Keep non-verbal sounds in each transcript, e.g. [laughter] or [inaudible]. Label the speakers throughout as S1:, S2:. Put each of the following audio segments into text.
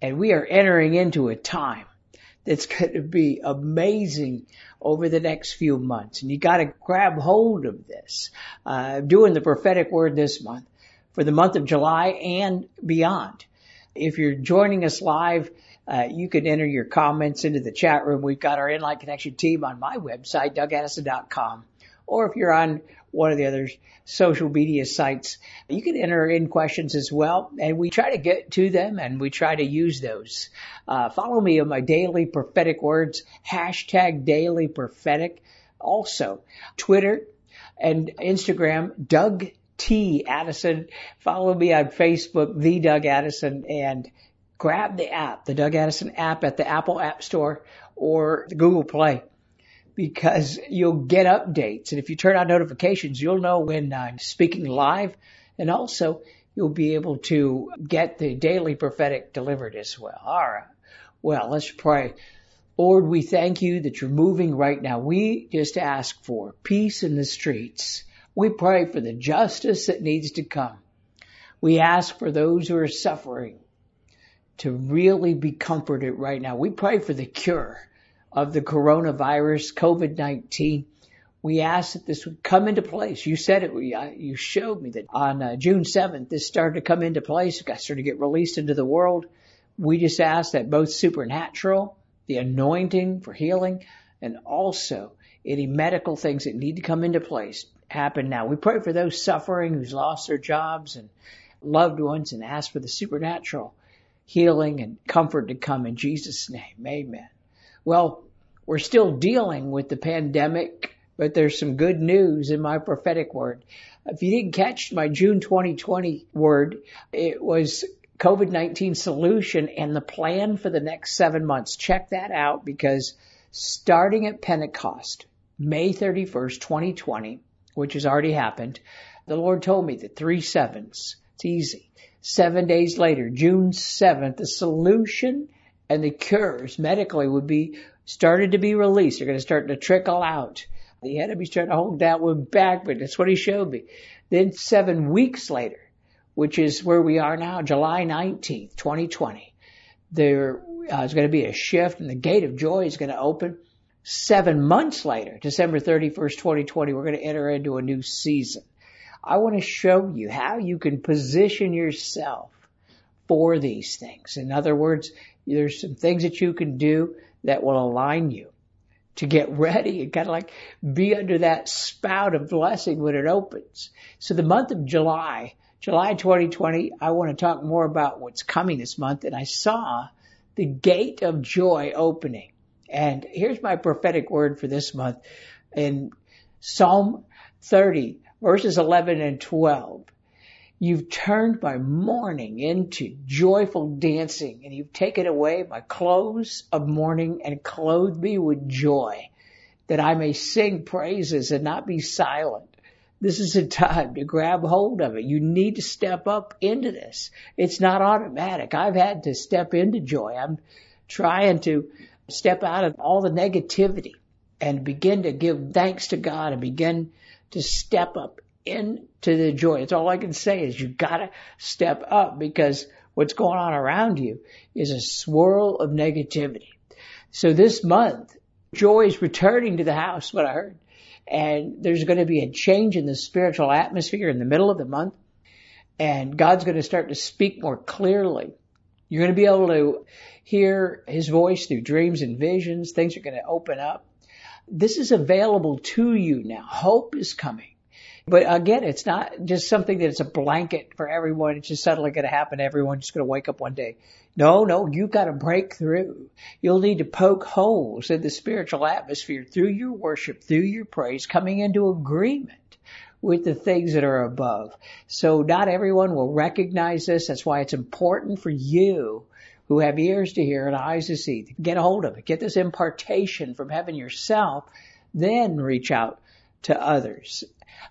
S1: And we are entering into a time that's going to be amazing over the next few months. And you got to grab hold of this. Uh, doing the prophetic word this month for the month of July and beyond. If you're joining us live, uh, you can enter your comments into the chat room. We've got our Inlight Connection team on my website, dougaddison.com. Or if you're on one of the other social media sites. You can enter in questions as well, and we try to get to them and we try to use those. Uh, follow me on my daily prophetic words, hashtag daily prophetic. Also, Twitter and Instagram, Doug T. Addison. Follow me on Facebook, The Doug Addison, and grab the app, the Doug Addison app at the Apple App Store or the Google Play because you'll get updates. And if you turn on notifications, you'll know when I'm speaking live. And also, you'll be able to get the daily prophetic delivered as well. All right. Well, let's pray. Lord, we thank you that you're moving right now. We just ask for peace in the streets. We pray for the justice that needs to come. We ask for those who are suffering to really be comforted right now. We pray for the cure of the coronavirus, COVID-19. We asked that this would come into place. You said it. Uh, you showed me that on uh, June 7th, this started to come into place. It started to get released into the world. We just ask that both supernatural, the anointing for healing, and also any medical things that need to come into place happen now. We pray for those suffering who's lost their jobs and loved ones and ask for the supernatural healing and comfort to come in Jesus' name. Amen. Well, we're still dealing with the pandemic, but there's some good news in my prophetic word. If you didn't catch my June 2020 word, it was COVID-19 solution and the plan for the next seven months. Check that out because starting at Pentecost, May 31st, 2020, which has already happened, the Lord told me that three sevens. It's easy. Seven days later, June 7th, the solution and the cures medically would be started to be released. They're going to start to trickle out. The enemy's trying to hold that one back, but that's what he showed me. Then seven weeks later, which is where we are now, July 19th, 2020, there uh, is going to be a shift and the gate of joy is going to open. Seven months later, December 31st, 2020, we're going to enter into a new season. I want to show you how you can position yourself for these things. In other words, there's some things that you can do that will align you to get [laughs] ready and kind of like be under that spout of blessing when it opens. So the month of July, July 2020, I want to talk more about what's coming this month. And I saw the gate of joy opening. And here's my prophetic word for this month in Psalm 30 verses 11 and 12. You've turned my mourning into joyful dancing and you've taken away my clothes of mourning and clothed me with joy that I may sing praises and not be silent. This is a time to grab hold of it. You need to step up into this. It's not automatic. I've had to step into joy. I'm trying to step out of all the negativity and begin to give thanks to God and begin to step up into the joy. It's all I can say is you gotta step up because what's going on around you is a swirl of negativity. So this month, joy is returning to the house, what I heard. And there's going to be a change in the spiritual atmosphere in the middle of the month. And God's going to start to speak more clearly. You're going to be able to hear his voice through dreams and visions. Things are going to open up. This is available to you now. Hope is coming. But again, it's not just something that's a blanket for everyone. It's just suddenly going to happen. Everyone's just going to wake up one day. No, no, you've got to break through. You'll need to poke holes in the spiritual atmosphere through your worship, through your praise, coming into agreement with the things that are above. So not everyone will recognize this. That's why it's important for you who have ears to hear and eyes to see to get a hold of it. Get this impartation from heaven yourself, then reach out to others.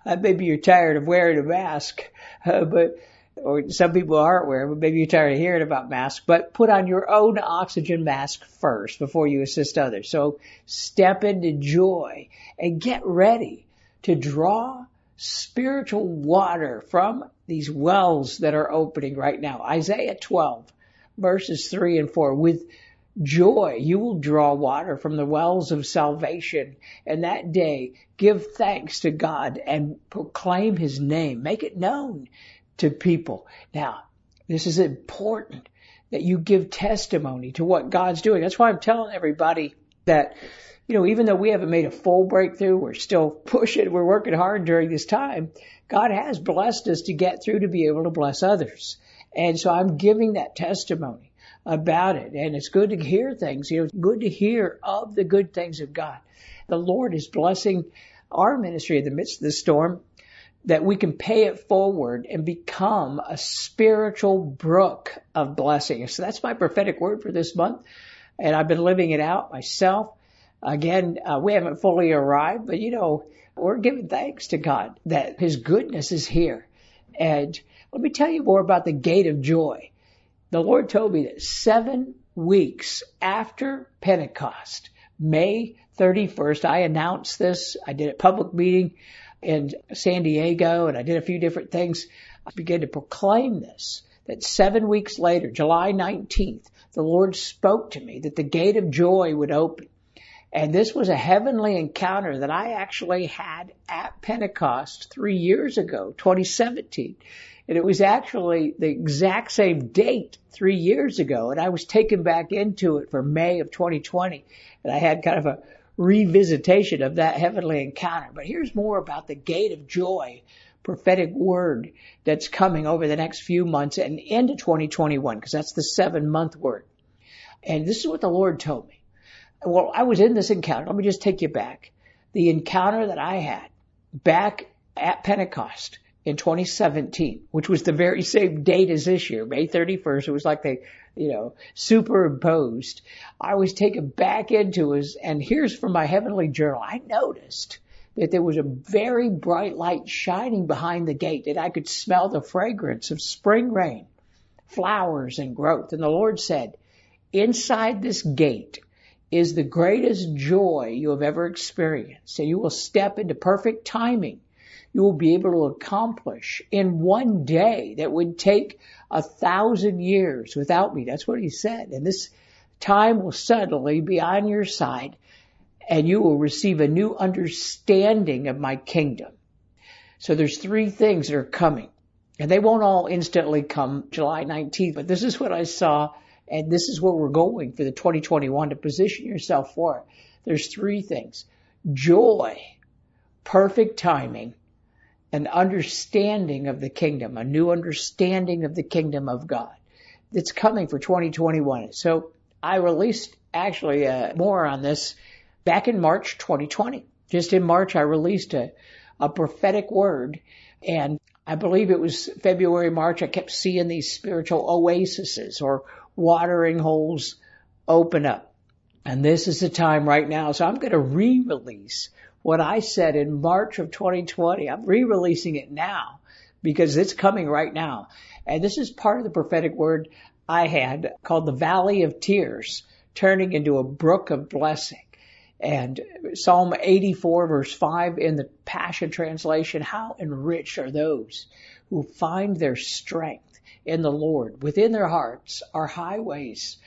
S1: Uh, maybe you're tired of wearing a mask, uh, but or some people aren't wearing, but maybe you're tired of hearing about masks, but put on your own oxygen mask first before you assist others. So step into joy and get ready to draw spiritual water from these wells that are opening right now. Isaiah 12 verses 3 and 4 with joy. You will draw water from the wells of salvation. And that day give thanks to God and proclaim his name. Make it known to people. Now this is important that you give testimony to what God's doing. That's why I'm telling everybody that you know, even though we haven't made a full breakthrough, we're still [laughs] pushing, we're working hard during this time. God has blessed us to get through to be able to bless others. And so I'm giving that testimony about it. And it's good to hear things, you know, it's good to hear of the good things of God. The Lord is blessing our ministry in the midst of the storm that we can pay it forward and become a spiritual brook of blessing. So that's my prophetic word for this month. And I've been living it out myself. Again, uh, we haven't fully arrived, but you know, we're giving thanks to God that His goodness is here. And let me tell you more about the gate of joy. The Lord told me that seven weeks after Pentecost, May 31st, I announced this. I did a public meeting in San Diego and I did a few different things. I began to proclaim this that seven weeks later, July 19th, the Lord spoke to me that the gate of joy would open. And this was a heavenly encounter that I actually had at Pentecost three years ago, 2017. And it was actually the exact same date three years ago. And I was taken back into it for May of 2020. And I had kind of a revisitation of that heavenly encounter. But here's more about the gate of joy prophetic word that's coming over the next few months and into 2021 because that's the seven month word. And this is what the Lord told me well, I was in this encounter. Let me just take you back. The encounter that I had back at Pentecost in 2017, which was the very same date as this year, May 31st. It was like they, you know, superimposed. I was taken back into his, and here's from my heavenly journal. I noticed that there was a very bright light shining behind the gate, and I could smell the fragrance of spring rain, flowers, and growth. And the Lord said, inside this gate is the greatest joy you have ever experienced. And you will step into perfect timing. You will be able to accomplish in one day that would take a thousand years without me. That's what he said. And this time will suddenly be on your side and you will receive a new understanding of my kingdom. So there's three things that are coming and they won't all instantly come July 19th, but this is what I saw and this is where we're going for the 2021 to position yourself for it. There's three things. Joy, perfect timing, an understanding of the kingdom, a new understanding of the kingdom of God that's coming for 2021. So I released actually uh, more on this back in March 2020. Just in March, I released a, a prophetic word and I believe it was February, March. I kept seeing these spiritual oases or watering holes open up. And this is the time right now. So I'm going to re-release what I said in March of 2020. I'm re-releasing it now because it's coming right now. And this is part of the prophetic word I had called the Valley of Tears, turning into a brook of blessing. And Psalm 84 verse 5 in the Passion Translation, how enriched are those who find their strength in the Lord. Within their hearts are highways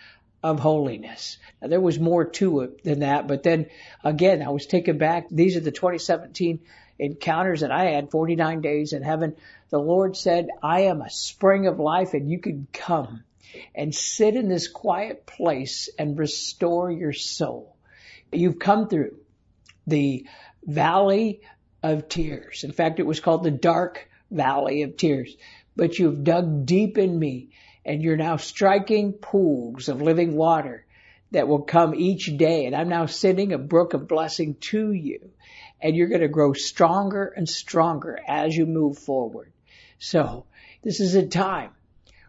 S1: of holiness. Now, there was more to it than that, but then again, I was taken back. These are the 2017 encounters that I had 49 days in heaven. The Lord said, I am a spring of life and you can come and sit in this quiet place and restore your soul. You've come through the valley of tears. In fact, it was called the dark valley of tears but you've dug deep in me and you're now striking pools of living water that will come each day. And I'm now sending a brook of blessing to you. and you're going to grow stronger and stronger as you move forward. So this is a time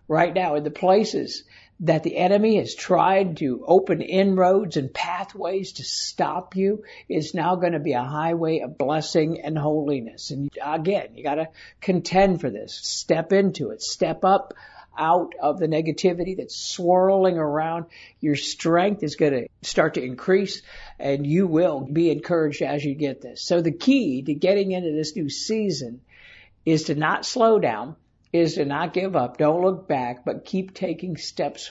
S1: right now in the places that the enemy has tried to open inroads and pathways to stop you is now going to be a highway of blessing and holiness. And again, you got to contend for this. Step into it. Step up out of the negativity that's swirling around. Your strength is going to start to increase and you will be encouraged as you get this. So the key to getting into this new season is to not slow down, is to not give up. Don't look back, but keep taking steps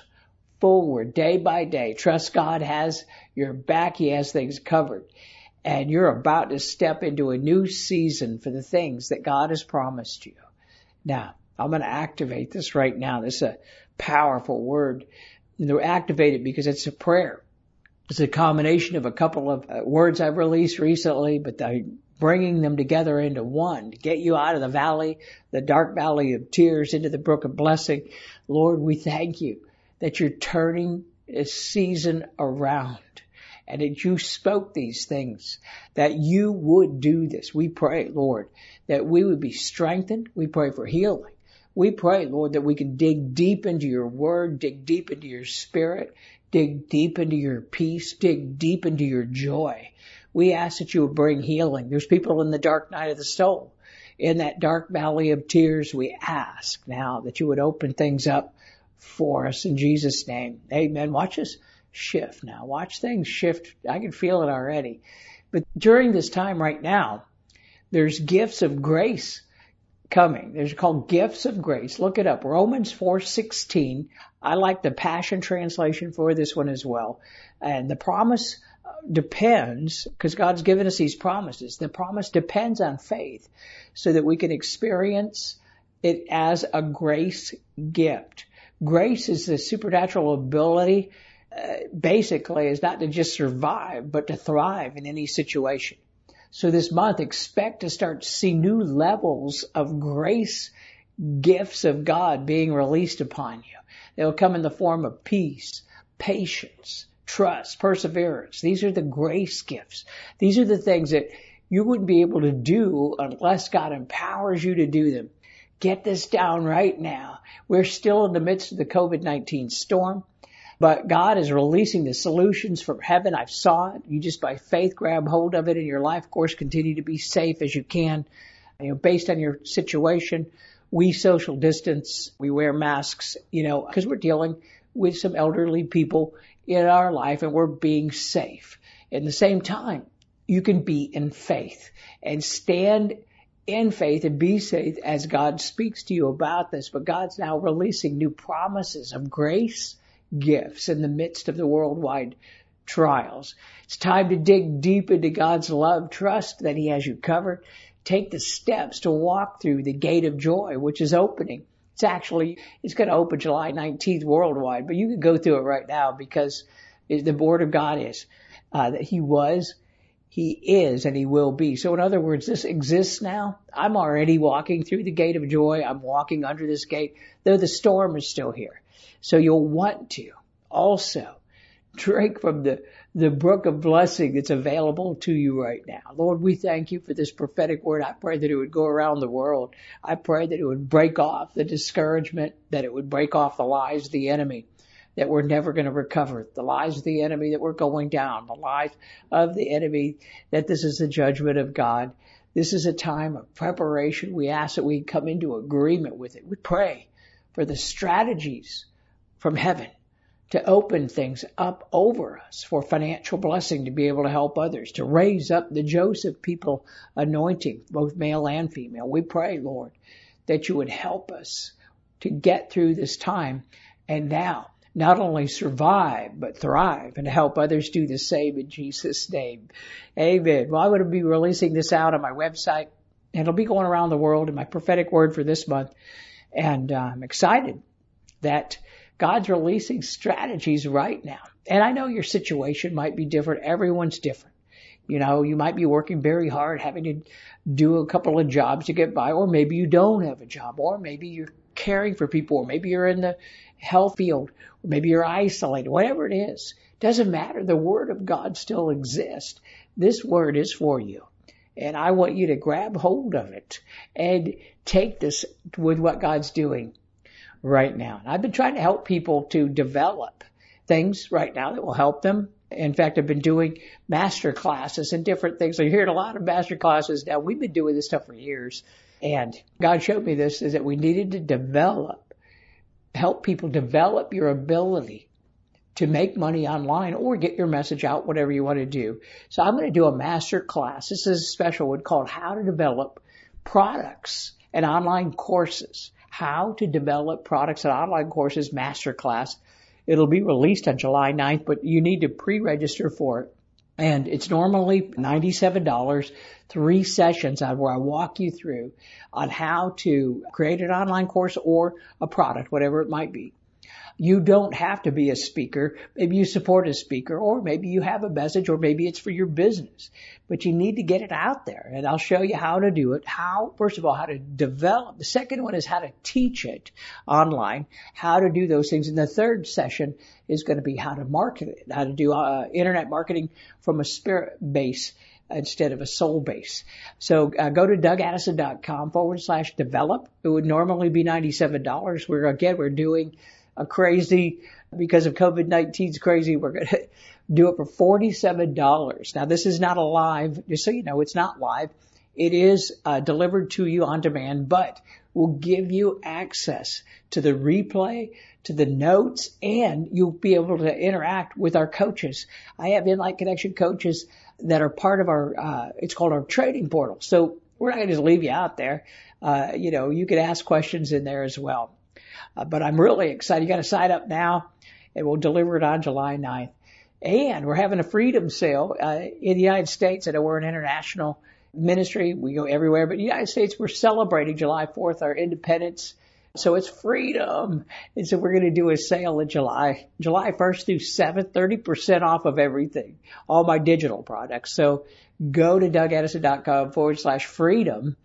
S1: forward day by day. Trust God has your back. He has things covered. And you're about to step into a new season for the things that God has promised you. Now, I'm going to activate this right now. This is a powerful word. And activate it because it's a prayer. It's a combination of a couple of uh, words I've released recently, but I'm bringing them together into one to get you out of the valley, the dark valley of tears into the brook of blessing. Lord, we thank you that you're turning a season around and that you spoke these things, that you would do this. We pray, Lord, that we would be strengthened. We pray for healing. We pray, Lord, that we can dig deep into your word, dig deep into your spirit, dig deep into your peace, dig deep into your joy. We ask that you would bring healing. There's people in the dark night of the soul. In that dark valley of tears, we ask now that you would open things up for us in Jesus' name. Amen. Watch us shift now. Watch things shift. I can feel it already. But during this time right now, there's gifts of grace coming. There's called gifts of grace. Look it up. Romans 4:16. I like the Passion translation for this one as well. And the promise depends because God's given us these promises. The promise depends on faith so that we can experience it as a grace gift. Grace is the supernatural ability, uh, basically, is not to just survive, but to thrive in any situation. So this month, expect to start to see new levels of grace gifts of God being released upon you. They'll come in the form of peace, patience, trust, perseverance. These are the grace gifts. These are the things that you wouldn't be able to do unless God empowers you to do them. Get this down right now. We're still in the midst of the COVID-19 storm, but God is releasing the solutions from heaven. I've saw it. You just by faith grab hold of it in your life. Of course, continue to be safe as you can, you know, based on your situation. We social distance. We wear masks, you know, because we're dealing with some elderly people in our life and we're being safe. At the same time, you can be in faith and stand in faith and be safe as God speaks to you about this. But God's now releasing new promises of grace gifts in the midst of the worldwide trials. It's time to dig deep into God's love. Trust that He has you covered. Take the steps to walk through the gate of joy, which is opening. It's actually, it's going to open July 19th worldwide, but you can go through it right now because the Word of God is, uh, that He was, he is and he will be. So in other words, this exists now. I'm already walking through the gate of joy. I'm walking under this gate, though the storm is still here. So you'll want to also drink from the, the brook of blessing that's available to you right now. Lord, we thank you for this prophetic word. I pray that it would go around the world. I pray that it would break off the discouragement, that it would break off the lies of the enemy that we're never going to recover, the lies of the enemy that we're going down, the lies of the enemy that this is the judgment of God. This is a time of preparation. We ask that we come into agreement with it. We pray for the strategies from heaven to open things up over us for financial blessing to be able to help others, to raise up the Joseph people anointing, both male and female. We pray, Lord, that you would help us to get through this time and now not only survive, but thrive and help others do the same in Jesus' name. Amen. Well, I'm going to be releasing this out on my website and it'll be going around the world in my prophetic word for this month. And uh, I'm excited that God's releasing strategies right now. And I know your situation might be different. Everyone's different. You know, you might be working very hard, having to do a couple of jobs to get by, or maybe you don't have a job, or maybe you're caring for people, or maybe you're in the health field, or maybe you're isolated, whatever it is. Doesn't matter. The Word of God still exists. This Word is for you. And I want you to grab hold of it and take this with what God's doing right now. And I've been trying to help people to develop things right now that will help them. In fact, I've been doing master classes and different things. I hear a lot of master classes now. We've been doing this stuff for years. And God showed me this is that we needed to develop, help people develop your ability to make money online or get your message out, whatever you want to do. So I'm going to do a master class. This is a special one called How to Develop Products and Online Courses. How to Develop Products and Online Courses Master Class. It'll be released on July 9th, but you need to pre-register for it. And it's normally $97, three sessions on where I walk you through on how to create an online course or a product, whatever it might be. You don't have to be a speaker. Maybe you support a speaker or maybe you have a message or maybe it's for your business, but you need to get it out there and I'll show you how to do it. How, first of all, how to develop. The second one is how to teach it online, how to do those things. And the third session is going to be how to market it, how to do uh, internet marketing from a spirit base instead of a soul base. So uh, go to dougaddison.com forward slash develop. It would normally be $97. We're again, we're doing crazy because of COVID-19's crazy. We're going [laughs] to do it for $47. Now this is not a live, just so you know, it's not live. It is uh, delivered to you on demand, but will give you access to the replay, to the notes, and you'll be able to interact with our coaches. I have Inlight Connection coaches that are part of our, uh, it's called our trading portal. So we're not going to just leave you out there. Uh, you know, you can ask questions in there as well. Uh, but I'm really excited. You got to sign up now, and we'll deliver it on July 9th. And we're having a freedom sale uh, in the United States. I know we're an international ministry. We go everywhere, but in the United States, we're celebrating July 4th, our independence. So it's freedom. And so we're going to do a sale in July, July 1st through 7th, 30% off of everything, all my digital products. So go to dougaddison.com forward slash freedom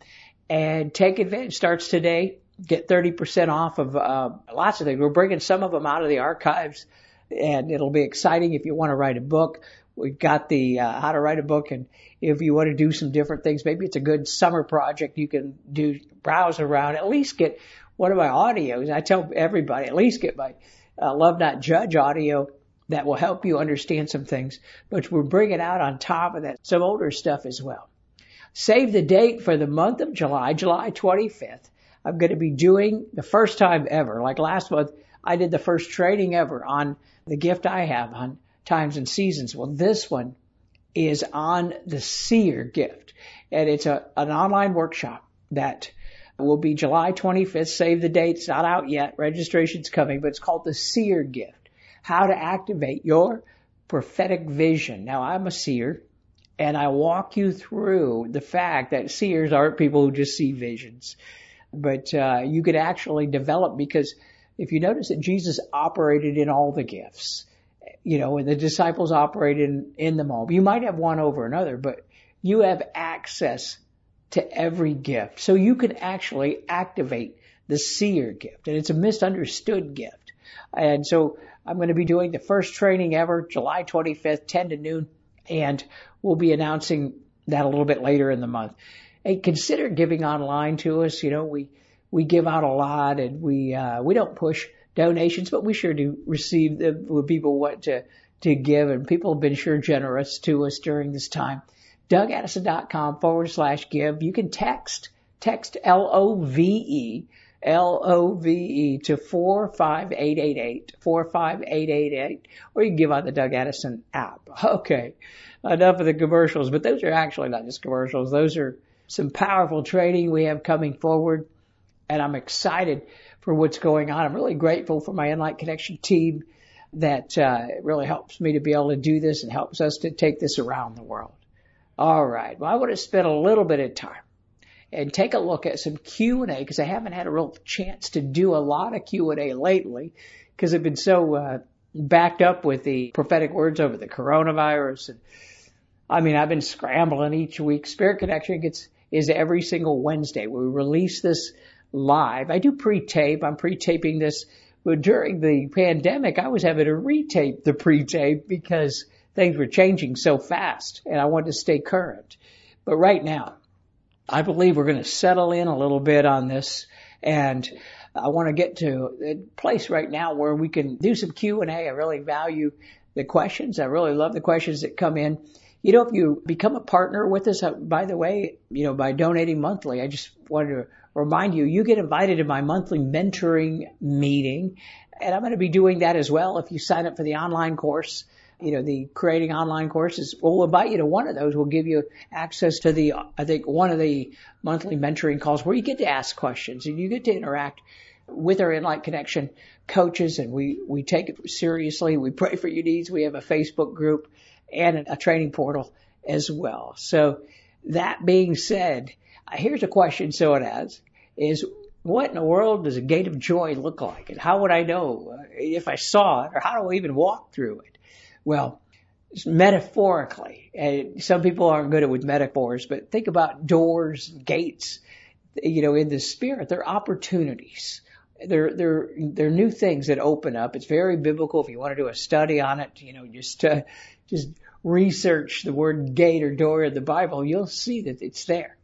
S1: and take advantage. Starts today get 30% off of uh, lots of things. We're bringing some of them out of the archives, and it'll be exciting if you want to write a book. We've got the uh, how to write a book, and if you want to do some different things, maybe it's a good summer project. You can do browse around, at least get one of my audios. I tell everybody, at least get my uh, Love Not Judge audio that will help you understand some things. But we're bringing out on top of that some older stuff as well. Save the date for the month of July, July 25th. I'm going to be doing the first time ever. Like last month, I did the first training ever on the gift I have on times and seasons. Well, this one is on the seer gift and it's a, an online workshop that will be July 25th. Save the date. It's not out yet. Registration's coming, but it's called the seer gift. How to activate your prophetic vision. Now I'm a seer and I walk you through the fact that seers aren't people who just see visions but uh, you could actually develop because if you notice that Jesus operated in all the gifts, you know, and the disciples operated in, in them all. You might have one over another, but you have access to every gift. So you can actually activate the seer gift, and it's a misunderstood gift. And so I'm going to be doing the first training ever, July 25th, 10 to noon, and we'll be announcing that a little bit later in the month hey, consider giving online to us. You know, we, we give out a lot and we, uh, we don't push donations, but we sure do receive the, people want to, to give and people have been sure generous to us during this time. DougAddison.com forward slash give. You can text, text L-O-V-E, L-O-V-E to 45888, 45888, or you can give on the Doug Addison app. [laughs] Okay. Enough of the commercials, but those are actually not just commercials. Those are some powerful training we have coming forward, and I'm excited for what's going on. I'm really grateful for my Inlight Connection team that uh, really helps me to be able to do this and helps us to take this around the world. All right. Well, I want to spend a little bit of time and take a look at some Q&A because I haven't had a real chance to do a lot of Q&A lately because I've been so uh, backed up with the prophetic words over the coronavirus. And I mean, I've been scrambling each week. Spirit Connection gets is every single Wednesday. We release this live. I do pre-tape. I'm pre-taping this. But during the pandemic, I was having to retape the pre-tape because things were changing so fast and I wanted to stay current. But right now, I believe we're going to settle in a little bit on this and I want to get to a place right now where we can do some Q&A. I really value the questions. I really love the questions that come in. You know, if you become a partner with us, uh, by the way, you know, by donating monthly, I just wanted to remind you, you get invited to my monthly mentoring meeting. And I'm going to be doing that as well if you sign up for the online course you know, the creating online courses. We'll invite you to one of those. We'll give you access to the, I think, one of the monthly mentoring calls where you get to ask questions and you get to interact with our Inlight Connection coaches and we, we take it seriously. We pray for your needs. We have a Facebook group and a training portal as well. So that being said, here's a question someone has is what in the world does a gate of joy look like? And how would I know uh, if I saw it or how do I even walk through it? Well, metaphorically, and some people aren't good at with metaphors, but think about doors, gates, you know, in the spirit, they're opportunities. They're, they're, they're new things that open up. It's very biblical. If you want to do a study on it, you know, just, uh, just research the word gate or door in the Bible, you'll see that it's there.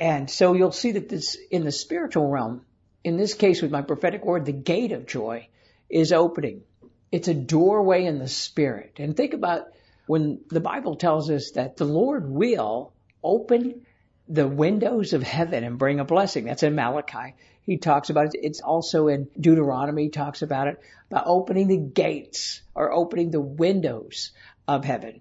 S1: And so you'll see that this, in the spiritual realm, in this case with my prophetic word, the gate of joy is opening. It's a doorway in the spirit. And think about when the Bible tells us that the Lord will open the windows of heaven and bring a blessing. That's in Malachi. He talks about it. It's also in Deuteronomy. He talks about it, about opening the gates or opening the windows of heaven.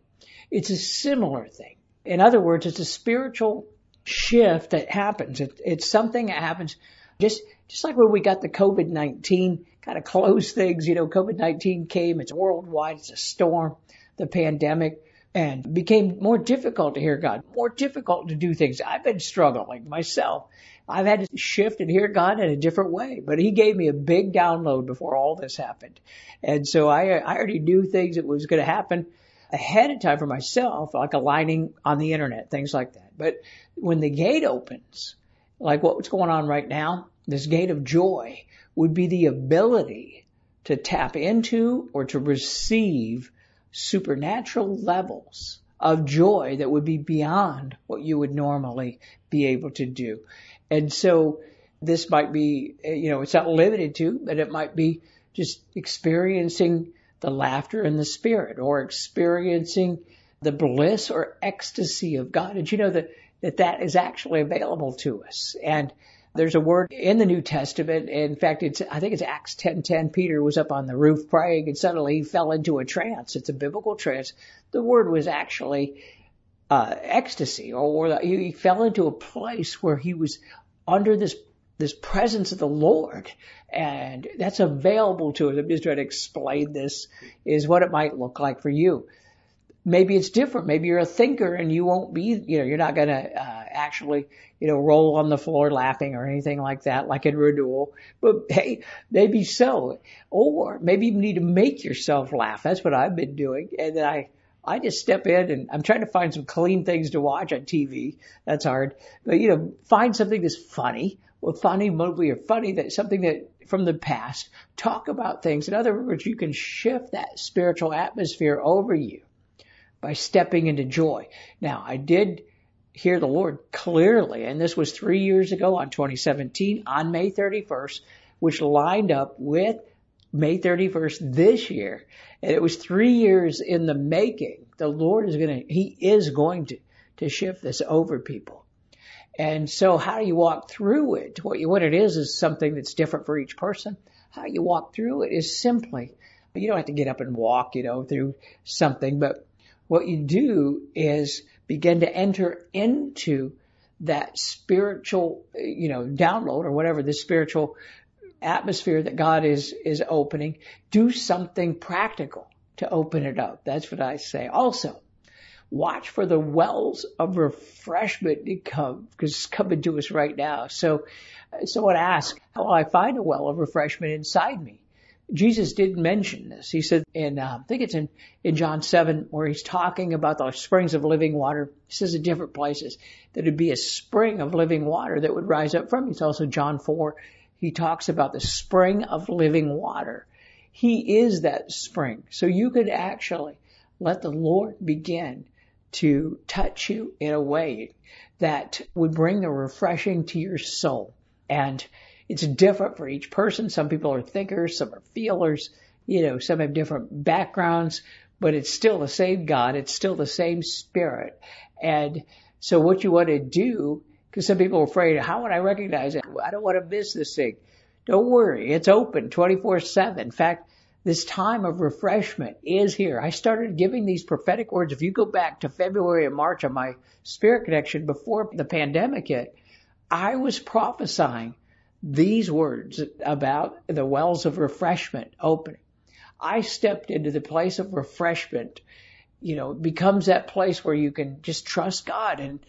S1: It's a similar thing. In other words, it's a spiritual shift that happens. It, it's something that happens just, just like when we got the COVID-19 kind of close things. You know, COVID-19 came, it's worldwide, it's a storm, the pandemic, and became more difficult to hear God, more difficult to do things. I've been struggling myself. I've had to shift and hear God in a different way, but He gave me a big download before all this happened. And so I, I already knew things that was going to happen ahead of time for myself, like aligning on the internet, things like that. But when the gate opens, like what's going on right now, this gate of joy, would be the ability to tap into or to receive supernatural levels of joy that would be beyond what you would normally be able to do. And so this might be, eh, you know, it's not limited to, but it might be just experiencing the laughter in the spirit or experiencing the bliss or ecstasy of God. And you know that, that that is actually available to us. And there's a word in the New Testament. In fact, it's, I think it's Acts 10:10. Peter was up on the roof praying and suddenly he fell into a trance. It's a biblical trance. The word was actually, uh, ecstasy or he fell into a place where he was under this this presence of the Lord. And that's available to us. I'm just trying to explain this is what it might look like for you maybe it's different. Maybe you're a thinker and you won't be, you know, you're not going to uh, actually, you know, roll on the floor laughing or anything like that, like in renewal. But hey, maybe so. Or maybe you need to make yourself laugh. That's what I've been doing. And then I, I just step in and I'm trying to find some clean things to watch on TV. That's hard. But, you know, find something that's funny. Well, funny movie or funny that something that from the past. Talk about things. In other words, you can shift that spiritual atmosphere over you by stepping into joy. Now, I did hear the Lord clearly, and this was three years ago on 2017 on May 31st, which lined up with May 31st this year. And it was three years in the making. The Lord is going to, He is going to, to shift this over people. And so how do you walk through it? What, you, what it is is something that's different for each person. How you walk through it is simply, you don't have to get up and walk, you know, through something, but what you do is begin to enter into that spiritual, you know, download or whatever, the spiritual atmosphere that God is, is opening. Do something practical to open it up. That's what I say. Also, watch for the wells of refreshment to come because it's coming to us right now. So someone asked, how will I find a well of refreshment inside me? Jesus did mention this. He said in, uh, I think it's in, in John 7 where he's talking about the springs of living water. He says in different places that it'd be a spring of living water that would rise up from. It's also John 4. He talks about the spring of living water. He is that spring. So you could actually let the Lord begin to touch you in a way that would bring the refreshing to your soul. And it's different for each person. Some people are thinkers, some are feelers, you know, some have different backgrounds, but it's still the same God. It's still the same spirit. And so what you want to do, because some people are afraid, how would I recognize it? I don't want to miss this thing. Don't worry. It's open 24 seven. In fact, this time of refreshment is here. I started giving these prophetic words. If you go back to February and March of my spirit connection before the pandemic hit, I was prophesying these words about the wells of refreshment opening. I stepped into the place of refreshment, you know, it becomes that place where you can just trust God and,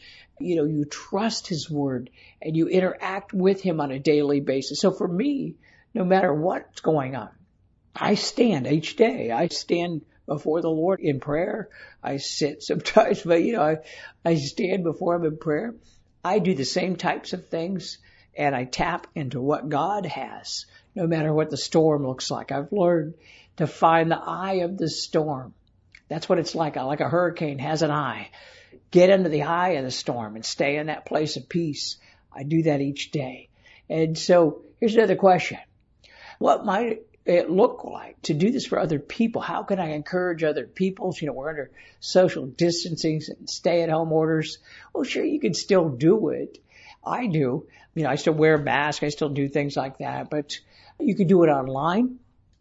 S1: you know, you trust His Word and you interact with Him on a daily basis. So for me, no matter what's going on, I stand each day. I stand before the Lord in prayer. I sit [laughs] sometimes, but you know, I, I stand before Him in prayer. I do the same types of things and I tap into what God has, no matter what the storm looks like. I've learned to find the eye of the storm. That's what it's like. Like a hurricane has an eye. Get into the eye of the storm and stay in that place of peace. I do that each day. And so here's another question. What might it look like to do this for other people? How can I encourage other people? You know, we're under social distancing and stay at home orders. Well, sure, you can still do it. I do. You know, I still wear a mask. I still do things like that, but you can do it online.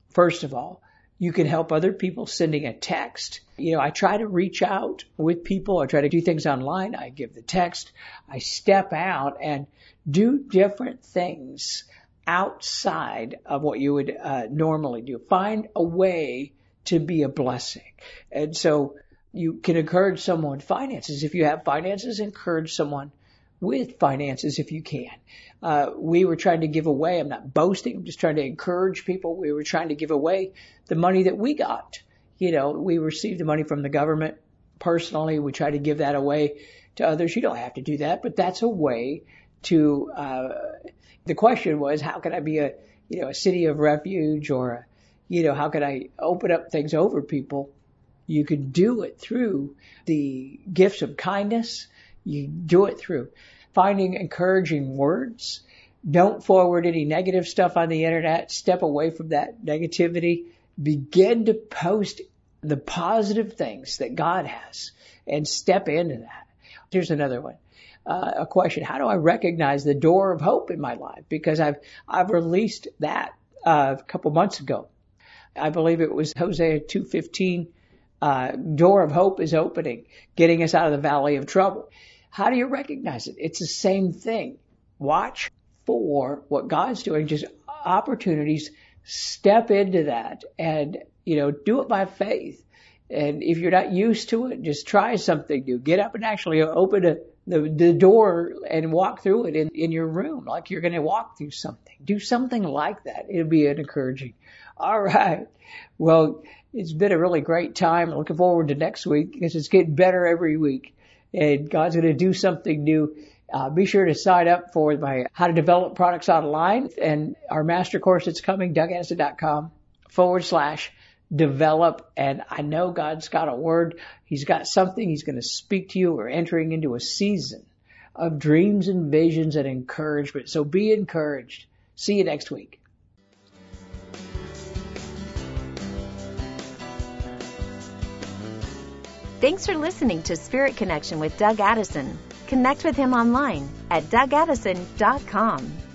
S1: First of all, you can help other people sending a text. You know, I try to reach out with people. I try to do things online. I give the text. I step out and do different things outside of what you would uh, normally do. Find a way to be a blessing. And so you can encourage someone finances. If you have finances, encourage someone with finances if you can. Uh, we were trying to give away, I'm not boasting, I'm just trying to encourage people. We were trying to give away the money that we got. You know, we receive the money from the government personally. We try to give that away to others. You don't have to do that, but that's a way to, uh, the question was, how can I be a, you know, a city of refuge or, a, you know, how can I open up things over people? You can do it through the gifts of kindness. You do it through finding encouraging words. Don't forward any negative stuff on the internet. Step away from that negativity. Begin to post the positive things that God has and step into that. Here's another one uh, a question. How do I recognize the door of hope in my life? Because I've, I've released that uh, a couple months ago. I believe it was Hosea 215. Uh, door of hope is opening, getting us out of the valley of trouble. How do you recognize it? It's the same thing. Watch for what God's doing, just opportunities, step into that and, you know, do it by faith. And if you're not used to it, just try something new. Get up and actually open a, the, the door and walk through it in, in your room like you're going to walk through something. Do something like that. It'll be encouraging. All right. Well, it's been a really great time. Looking forward to next week because it's getting better every week and God's going to do something new. Uh, be sure to sign up for my how to develop products online and our master course that's coming, dougaddison.com forward slash develop. And I know God's got a word. He's got something. He's going to speak to you. We're entering into a season of dreams and visions and encouragement. So be encouraged. See you next week.
S2: Thanks for listening to Spirit Connection with Doug Addison. Connect with him online at dougaddison.com.